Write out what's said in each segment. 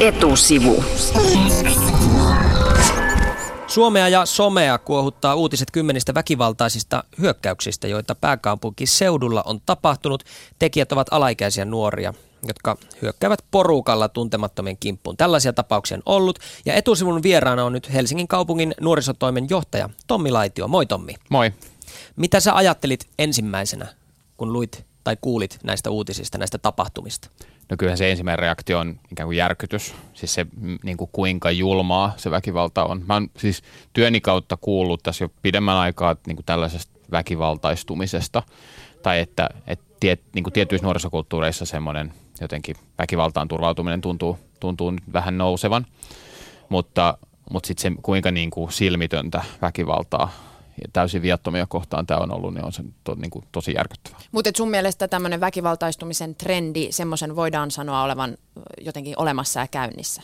Etusivu. Suomea ja somea kuohuttaa uutiset kymmenistä väkivaltaisista hyökkäyksistä, joita pääkaupunkiseudulla on tapahtunut. Tekijät ovat alaikäisiä nuoria, jotka hyökkäävät porukalla tuntemattomien kimppuun. Tällaisia tapauksia on ollut ja etusivun vieraana on nyt Helsingin kaupungin nuorisotoimen johtaja Tommi Laitio. Moi Tommi. Moi. Mitä sä ajattelit ensimmäisenä, kun luit tai kuulit näistä uutisista, näistä tapahtumista? No kyllähän se ensimmäinen reaktio on ikään kuin järkytys, siis se niin kuin kuinka julmaa se väkivalta on. Mä oon siis työni kautta kuullut tässä jo pidemmän aikaa niin kuin tällaisesta väkivaltaistumisesta, tai että, että tiet, niin kuin tietyissä nuorisokulttuureissa semmoinen jotenkin väkivaltaan turvautuminen tuntuu, tuntuu vähän nousevan, mutta, mutta sitten se kuinka niin kuin silmitöntä väkivaltaa täysin viattomia kohtaan tämä on ollut, niin on se to, niin kuin tosi järkyttävää. Mutta sun mielestä tämmöinen väkivaltaistumisen trendi, semmoisen voidaan sanoa olevan jotenkin olemassa ja käynnissä?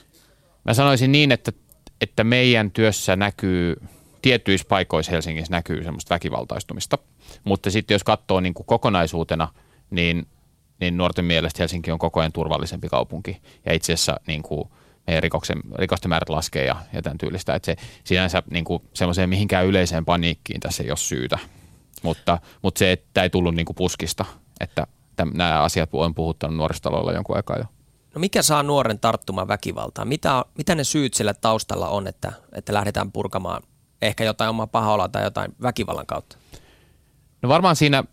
Mä sanoisin niin, että, että meidän työssä näkyy, tietyissä paikoissa Helsingissä näkyy semmoista väkivaltaistumista, mutta sitten jos katsoo niin kuin kokonaisuutena, niin, niin nuorten mielestä Helsinki on koko ajan turvallisempi kaupunki ja itse asiassa niin kuin – meidän rikoksen, rikosten määrät laskee ja, ja tämän tyylistä. Että se sinänsä niin kuin semmoiseen mihinkään yleiseen paniikkiin tässä ei ole syytä. Mutta, mutta se, että ei tullut niin kuin puskista, että täm, nämä asiat on puhuttanut nuoristaloilla jonkun aikaa jo. No mikä saa nuoren tarttumaan väkivaltaan? Mitä, mitä ne syyt sillä taustalla on, että, että lähdetään purkamaan ehkä jotain omaa pahaa tai jotain väkivallan kautta? No varmaan siinä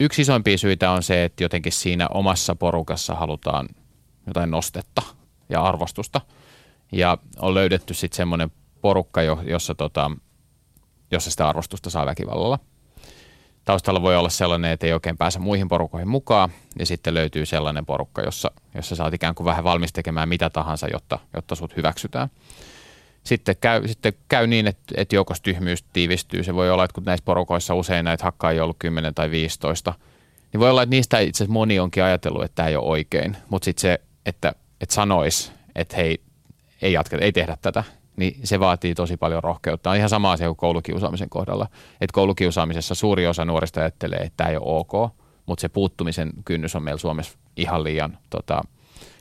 yksi isoimpia syitä on se, että jotenkin siinä omassa porukassa halutaan jotain nostetta – ja arvostusta. Ja on löydetty sitten semmoinen porukka, jossa, tota, jossa sitä arvostusta saa väkivallalla. Taustalla voi olla sellainen, että ei oikein pääse muihin porukoihin mukaan, ja sitten löytyy sellainen porukka, jossa, jossa sä oot ikään kuin vähän valmis tekemään mitä tahansa, jotta, jotta sut hyväksytään. Sitten käy, sitten käy niin, että, että joukossa tyhmyys tiivistyy. Se voi olla, että kun näissä porukoissa usein näitä hakkaa ei ollut 10 tai 15, niin voi olla, että niistä itse asiassa moni onkin ajatellut, että tämä ei ole oikein. Mutta sitten se, että että sanois, että hei, ei jatketa, ei tehdä tätä, niin se vaatii tosi paljon rohkeutta. On ihan sama asia kuin koulukiusaamisen kohdalla. Että koulukiusaamisessa suuri osa nuorista ajattelee, että tämä ei ole ok, mutta se puuttumisen kynnys on meillä Suomessa ihan liian, tota,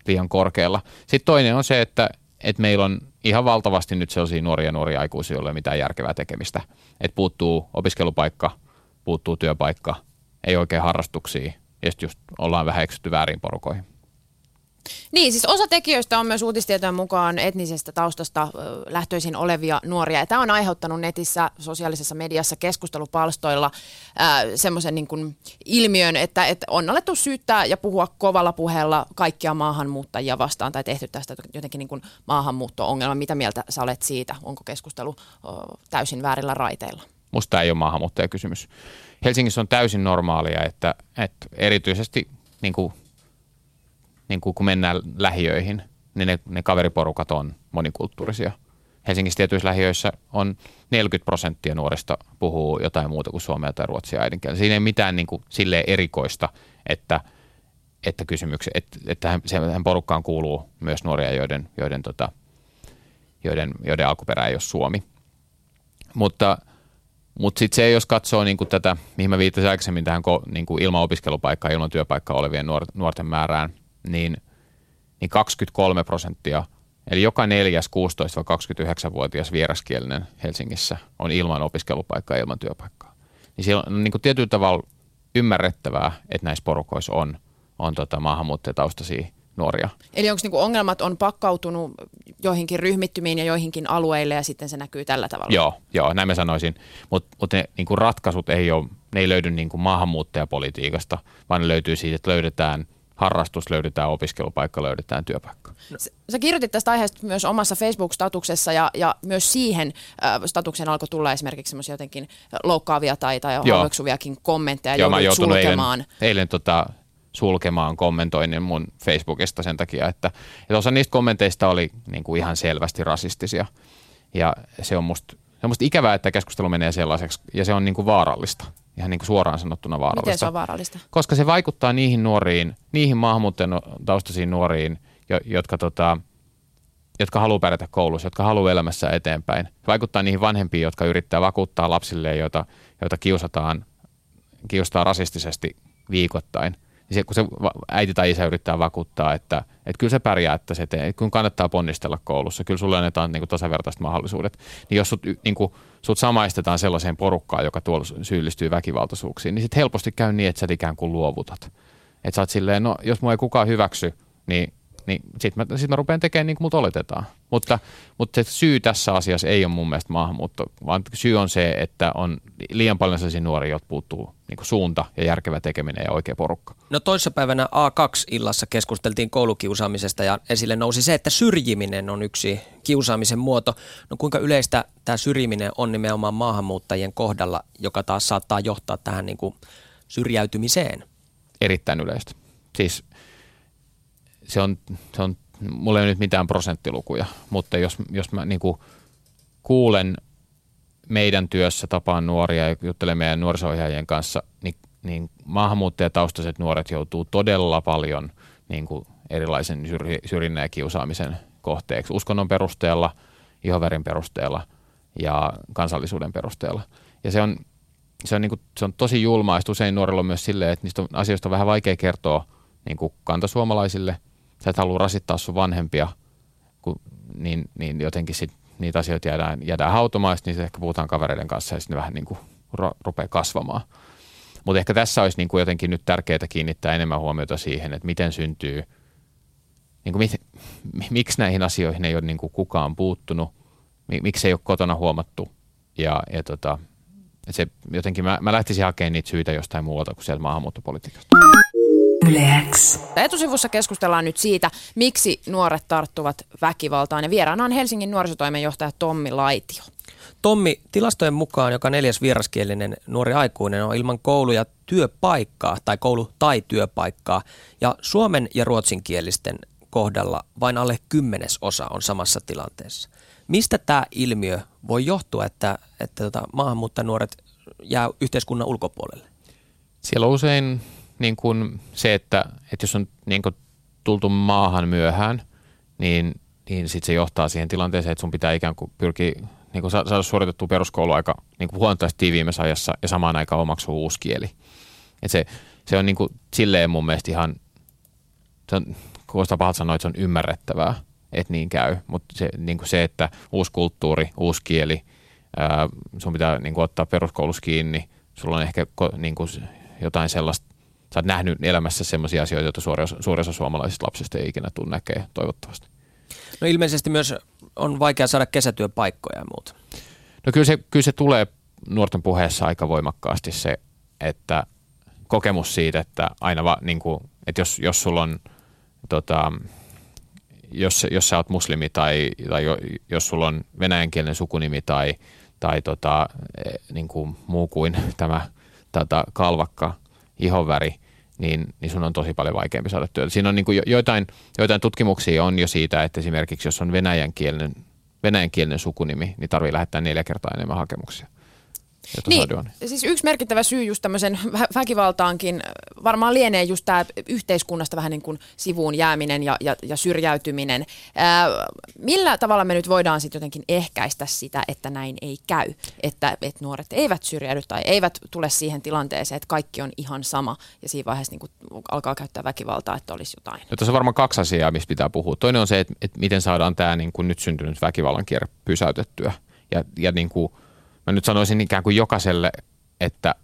liian korkealla. Sitten toinen on se, että, että meillä on ihan valtavasti nyt sellaisia nuoria nuoria aikuisia, joilla ei ole mitään järkevää tekemistä. Että puuttuu opiskelupaikka, puuttuu työpaikka, ei oikein harrastuksia ja sitten just ollaan vähän eksytty väärin porukoihin. Niin, siis osa tekijöistä on myös uutistietojen mukaan etnisestä taustasta lähtöisin olevia nuoria. Ja tämä on aiheuttanut netissä, sosiaalisessa mediassa, keskustelupalstoilla semmoisen niin ilmiön, että, että on alettu syyttää ja puhua kovalla puheella kaikkia maahanmuuttajia vastaan tai tehty tästä jotenkin niin kuin maahanmuutto-ongelma. Mitä mieltä sä olet siitä? Onko keskustelu täysin väärillä raiteilla? Musta ei ole maahanmuuttajakysymys. Helsingissä on täysin normaalia, että, että erityisesti niin kuin niin kuin kun mennään lähiöihin, niin ne, ne kaveriporukat on monikulttuurisia. Helsingissä tietyissä lähiöissä on 40 prosenttia nuorista puhuu jotain muuta kuin suomea tai ruotsia äidinkieltä. Siinä ei mitään niin kuin silleen erikoista, että, että, kysymyksiä, että, että hän porukkaan kuuluu myös nuoria, joiden, joiden, tota, joiden, joiden alkuperä ei ole suomi. Mutta, mutta sitten se, jos katsoo niin kuin tätä, mihin mä viittasin aikaisemmin tähän niin kuin ilman opiskelupaikkaa, ilman työpaikkaa olevien nuorten määrään, niin, niin 23 prosenttia, eli joka neljäs 16-29-vuotias vieraskielinen Helsingissä on ilman opiskelupaikkaa ja ilman työpaikkaa. Niin siellä on niin kuin tietyllä tavalla ymmärrettävää, että näissä porukoissa on, on tota maahanmuuttajataustaisia nuoria. Eli onko niinku ongelmat on pakkautunut joihinkin ryhmittymiin ja joihinkin alueille ja sitten se näkyy tällä tavalla? Joo, joo näin mä sanoisin. Mutta mut ne niinku ratkaisut ei, ole, ne ei löydy niinku maahanmuuttajapolitiikasta, vaan ne löytyy siitä, että löydetään – harrastus löydetään, opiskelupaikka löydetään, työpaikka. Sä kirjoitit tästä aiheesta myös omassa Facebook-statuksessa ja, ja myös siihen äh, statuksen alkoi tulla esimerkiksi semmoisia jotenkin loukkaavia tai, tai halveksuviakin kommentteja. Joo, mä joutun eilen, eilen tota, sulkemaan kommentoinnin mun Facebookista sen takia, että, että osa niistä kommenteista oli niin kuin ihan selvästi rasistisia. Ja se on musta, se on musta ikävää, että keskustelu menee sellaiseksi ja se on niin kuin vaarallista ihan niin kuin suoraan sanottuna vaarallista. Miten se on vaarallista? Koska se vaikuttaa niihin nuoriin, niihin maahanmuuttajataustaisiin nuoriin, jotka, tota, jotka haluaa pärjätä koulussa, jotka haluaa elämässä eteenpäin. Se vaikuttaa niihin vanhempiin, jotka yrittää vakuuttaa lapsille, joita, joita kiusataan, kiusataan rasistisesti viikoittain. Se, kun se äiti tai isä yrittää vakuuttaa, että, että kyllä se pärjää, että se tee, kun kannattaa ponnistella koulussa, kyllä sulle annetaan niin kuin tasavertaiset mahdollisuudet. Niin jos sut, niin kuin, sut samaistetaan sellaiseen porukkaan, joka tuolla syyllistyy väkivaltaisuuksiin, niin sitten helposti käy niin, että sä ikään kuin luovutat. Että sä oot silleen, no jos mua ei kukaan hyväksy, niin niin sitten mä, sit mä rupean tekemään niin kuin mut oletetaan. Mutta, mutta se syy tässä asiassa ei ole mun mielestä maahanmuutto, vaan syy on se, että on liian paljon sellaisia nuoria, jotka puuttuu niin kuin suunta ja järkevä tekeminen ja oikea porukka. No toissapäivänä A2-illassa keskusteltiin koulukiusaamisesta ja esille nousi se, että syrjiminen on yksi kiusaamisen muoto. No kuinka yleistä tämä syrjiminen on nimenomaan maahanmuuttajien kohdalla, joka taas saattaa johtaa tähän niin kuin syrjäytymiseen? Erittäin yleistä. Siis se on, se on, mulla ei ole nyt mitään prosenttilukuja, mutta jos, jos mä niin kuulen meidän työssä, tapaan nuoria ja juttelen meidän nuorisohjaajien kanssa, niin, niin maahanmuuttajataustaiset nuoret joutuu todella paljon niin kuin erilaisen syrjinnän ja kiusaamisen kohteeksi uskonnon perusteella, ihovärin perusteella ja kansallisuuden perusteella. Ja se on, se on, niin kuin, se on tosi julmaa, usein nuorilla on myös silleen, että niistä asioista on vähän vaikea kertoa niin kuin kantasuomalaisille – sä et halua rasittaa sun vanhempia, kun, niin, niin jotenkin sit niitä asioita jäädään, jäädään hautomaan, niin sitten ehkä puhutaan kavereiden kanssa ja sitten vähän niin kuin rupeaa kasvamaan. Mutta ehkä tässä olisi niin kuin jotenkin nyt tärkeää kiinnittää enemmän huomiota siihen, että miten syntyy, niin kuin mit, miksi näihin asioihin ei ole niin kuin kukaan puuttunut, miksi ei ole kotona huomattu ja, ja tota, se jotenkin mä, mä lähtisin hakemaan niitä syitä jostain muualta kuin sieltä maahanmuuttopolitiikasta. Yleäks. Etusivussa keskustellaan nyt siitä, miksi nuoret tarttuvat väkivaltaan ja vieraana on Helsingin nuorisotoimenjohtaja Tommi Laitio. Tommi, tilastojen mukaan joka neljäs vieraskielinen nuori aikuinen on ilman koulu- ja työpaikkaa tai koulu- tai työpaikkaa ja suomen ja ruotsinkielisten kohdalla vain alle kymmenes osa on samassa tilanteessa. Mistä tämä ilmiö voi johtua, että, että tota, maahanmuuttajanuoret jää yhteiskunnan ulkopuolelle? Siellä on usein niin kuin se, että, että jos on niin kuin tultu maahan myöhään, niin, niin sitten se johtaa siihen tilanteeseen, että sun pitää ikään kuin pyrkiä niin kuin saada suoritettua peruskouluaika niin kuin huomattavasti tiiviimmässä ajassa ja samaan aikaan omaksua uusi kieli. Et se, se on niin kuin, silleen mun mielestä ihan, se on, kuulostaa pahalta sanoa, että se on ymmärrettävää, että niin käy, mutta se, niin se, että uusi kulttuuri, uusi kieli, ää, sun pitää niin kuin ottaa peruskoulussa kiinni, sulla on ehkä niin kuin jotain sellaista sä oot nähnyt elämässä sellaisia asioita, joita suurin osa suomalaisista lapsista ei ikinä tule näkee toivottavasti. No ilmeisesti myös on vaikea saada kesätyöpaikkoja ja muuta. No kyllä se, kyllä se tulee nuorten puheessa aika voimakkaasti se, että kokemus siitä, että aina va, niin kuin, että jos, jos sulla on tota, jos, jos sä oot muslimi tai, tai jos sulla on venäjänkielinen sukunimi tai, tai tota, e, niin kuin muu kuin tämä tota, kalvakka ihonväri, niin, niin sun on tosi paljon vaikeampi saada työtä. Siinä on niin kuin joitain, joitain tutkimuksia on jo siitä, että esimerkiksi jos on venäjänkielinen, venäjänkielinen sukunimi, niin tarvii lähettää neljä kertaa enemmän hakemuksia niin, siis yksi merkittävä syy just tämmöisen väkivaltaankin varmaan lienee just tämä yhteiskunnasta vähän niin kuin sivuun jääminen ja, ja, ja syrjäytyminen. Ää, millä tavalla me nyt voidaan sitten jotenkin ehkäistä sitä, että näin ei käy? Että, että nuoret eivät syrjäydy tai eivät tule siihen tilanteeseen, että kaikki on ihan sama ja siinä vaiheessa niin kuin alkaa käyttää väkivaltaa, että olisi jotain. No, tässä on varmaan kaksi asiaa, mistä pitää puhua. Toinen on se, että, että miten saadaan tämä niin kuin nyt syntynyt väkivallan kierre pysäytettyä ja, ja niin kuin – mä nyt sanoisin ikään kuin jokaiselle, että,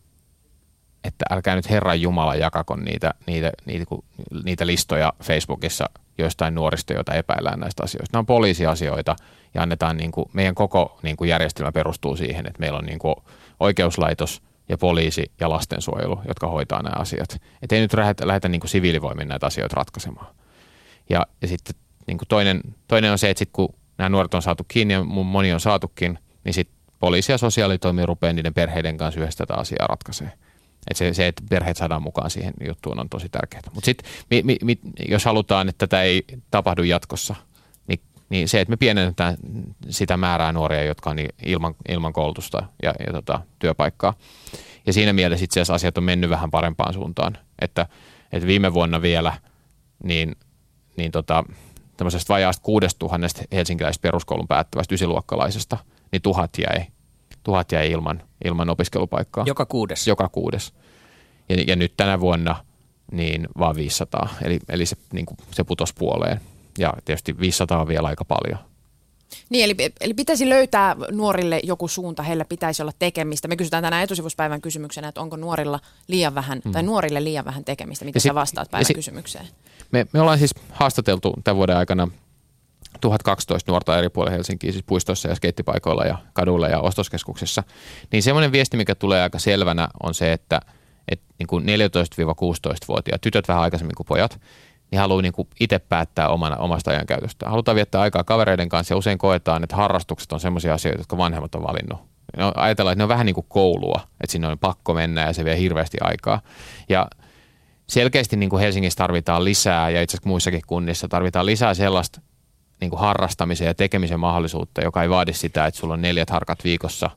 että älkää nyt Herran Jumala jakako niitä, niitä, niitä, niitä listoja Facebookissa joistain nuorista, joita epäillään näistä asioista. Nämä on poliisiasioita ja annetaan, niin kuin, meidän koko niin kuin järjestelmä perustuu siihen, että meillä on niin kuin oikeuslaitos ja poliisi ja lastensuojelu, jotka hoitaa nämä asiat. Että ei nyt lähdetä, lähdetä niin kuin siviilivoimin näitä asioita ratkaisemaan. Ja, ja sitten niin kuin toinen, toinen on se, että sit kun nämä nuoret on saatu kiinni ja moni on saatukin, niin sitten poliisi ja sosiaalitoimi rupeaa niiden perheiden kanssa yhdessä tätä asiaa ratkaisee. Et se, se, että perheet saadaan mukaan siihen juttuun on tosi tärkeää. Mutta sitten jos halutaan, että tätä ei tapahdu jatkossa, niin, niin se, että me pienennetään sitä määrää nuoria, jotka on ilman, ilman koulutusta ja, ja tota, työpaikkaa. Ja siinä mielessä itse asiassa asiat on mennyt vähän parempaan suuntaan. Että, että viime vuonna vielä niin, niin tota, tämmöisestä vajaasta kuudesta tuhannesta helsinkiläistä peruskoulun päättävästä ysiluokkalaisesta, niin tuhat jäi tuhat jäi ilman, ilman opiskelupaikkaa. Joka kuudes. Joka kuudes. Ja, ja nyt tänä vuonna niin vaan 500. Eli, eli se, niin kuin, se putosi puoleen. Ja tietysti 500 on vielä aika paljon. Niin, eli, eli pitäisi löytää nuorille joku suunta, heillä pitäisi olla tekemistä. Me kysytään tänään etusivuspäivän kysymyksenä, että onko nuorilla liian vähän, mm. tai nuorille liian vähän tekemistä. Miten ja sä vastaat päivän sit, kysymykseen? Me, me ollaan siis haastateltu tämän vuoden aikana 1012 nuorta eri puolilla Helsinkiä, siis puistoissa ja skeittipaikoilla ja kaduilla ja ostoskeskuksissa. Niin semmoinen viesti, mikä tulee aika selvänä, on se, että, että niin kuin 14-16-vuotiaat, tytöt vähän aikaisemmin kuin pojat, niin haluaa niin kuin itse päättää omana, omasta ajankäytöstä. Halutaan viettää aikaa kavereiden kanssa ja usein koetaan, että harrastukset on sellaisia asioita, jotka vanhemmat on valinnut. No, ajatellaan, että ne on vähän niin kuin koulua, että sinne on pakko mennä ja se vie hirveästi aikaa. Ja selkeästi niin kuin Helsingissä tarvitaan lisää ja itse asiassa muissakin kunnissa tarvitaan lisää sellaista niin kuin harrastamisen ja tekemisen mahdollisuutta, joka ei vaadi sitä, että sulla on neljät harkat viikossa.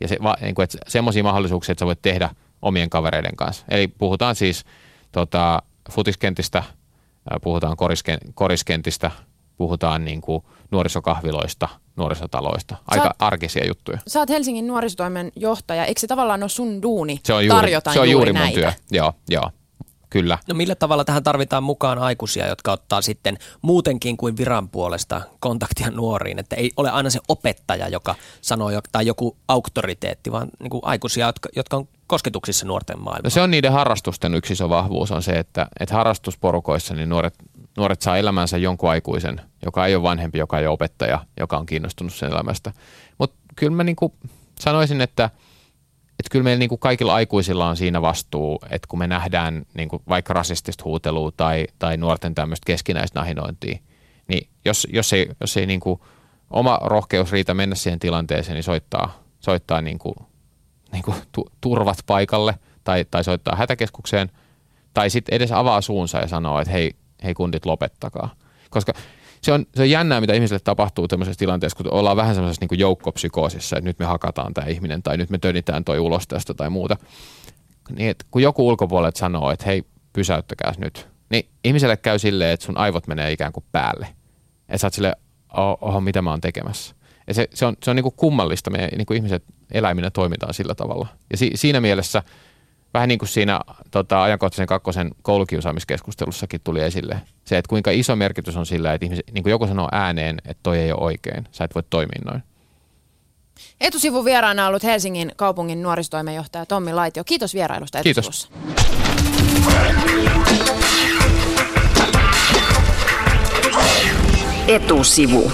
Ja se, niin kuin, että semmoisia mahdollisuuksia, että sä voit tehdä omien kavereiden kanssa. Eli puhutaan siis tota, futiskentistä – puhutaan korisken, koriskentistä, puhutaan niin kuin nuorisokahviloista, nuorisotaloista. Aika oot, arkisia juttuja. Sä oot Helsingin nuorisotoimen johtaja. Eikö se tavallaan ole sun duuni se on juuri, tarjota se on juuri, juuri mun työ. Joo, joo. Kyllä. No millä tavalla tähän tarvitaan mukaan aikuisia, jotka ottaa sitten muutenkin kuin viran puolesta kontaktia nuoriin, että ei ole aina se opettaja, joka sanoo, tai joku auktoriteetti, vaan niin kuin aikuisia, jotka, jotka on kosketuksissa nuorten maailmaan. No se on niiden harrastusten yksi iso vahvuus on se, että, että harrastusporukoissa niin nuoret, nuoret saa elämänsä jonkun aikuisen, joka ei ole vanhempi, joka ei ole opettaja, joka on kiinnostunut sen elämästä. Mutta kyllä mä niin kuin sanoisin, että – että kyllä meillä niin kuin kaikilla aikuisilla on siinä vastuu, että kun me nähdään niin kuin vaikka rasistista huutelua tai, tai nuorten tämmöistä keskinäistä nahinointia, niin jos, jos ei, jos ei niin kuin oma rohkeus riitä mennä siihen tilanteeseen, niin soittaa, soittaa niin kuin, niin kuin tu, turvat paikalle tai, tai soittaa hätäkeskukseen tai sitten edes avaa suunsa ja sanoo, että hei, hei kundit lopettakaa. Koska se on, se on jännää, mitä ihmisille tapahtuu tämmöisessä tilanteessa, kun ollaan vähän semmoisessa niin joukkopsykoosissa, että nyt me hakataan tämä ihminen tai nyt me tönitään toi ulos tästä tai muuta. Niin, että kun joku ulkopuolelta sanoo, että hei, pysäyttäkää nyt, niin ihmiselle käy silleen, että sun aivot menee ikään kuin päälle. Että sä oot silleen, oho, mitä mä oon tekemässä. Ja se, se on, se on niin kuin kummallista, me niin kuin ihmiset eläiminä toimitaan sillä tavalla. Ja si, siinä mielessä – vähän niin kuin siinä tota, ajankohtaisen kakkosen koulukiusaamiskeskustelussakin tuli esille, se, että kuinka iso merkitys on sillä, että ihmiset, niin kuin joku sanoo ääneen, että toi ei ole oikein, sä et voi toimia noin. Etusivun vieraana ollut Helsingin kaupungin nuorisotoimenjohtaja Tommi Laitio. Kiitos vierailusta Etusivussa. Kiitos. Etusivu.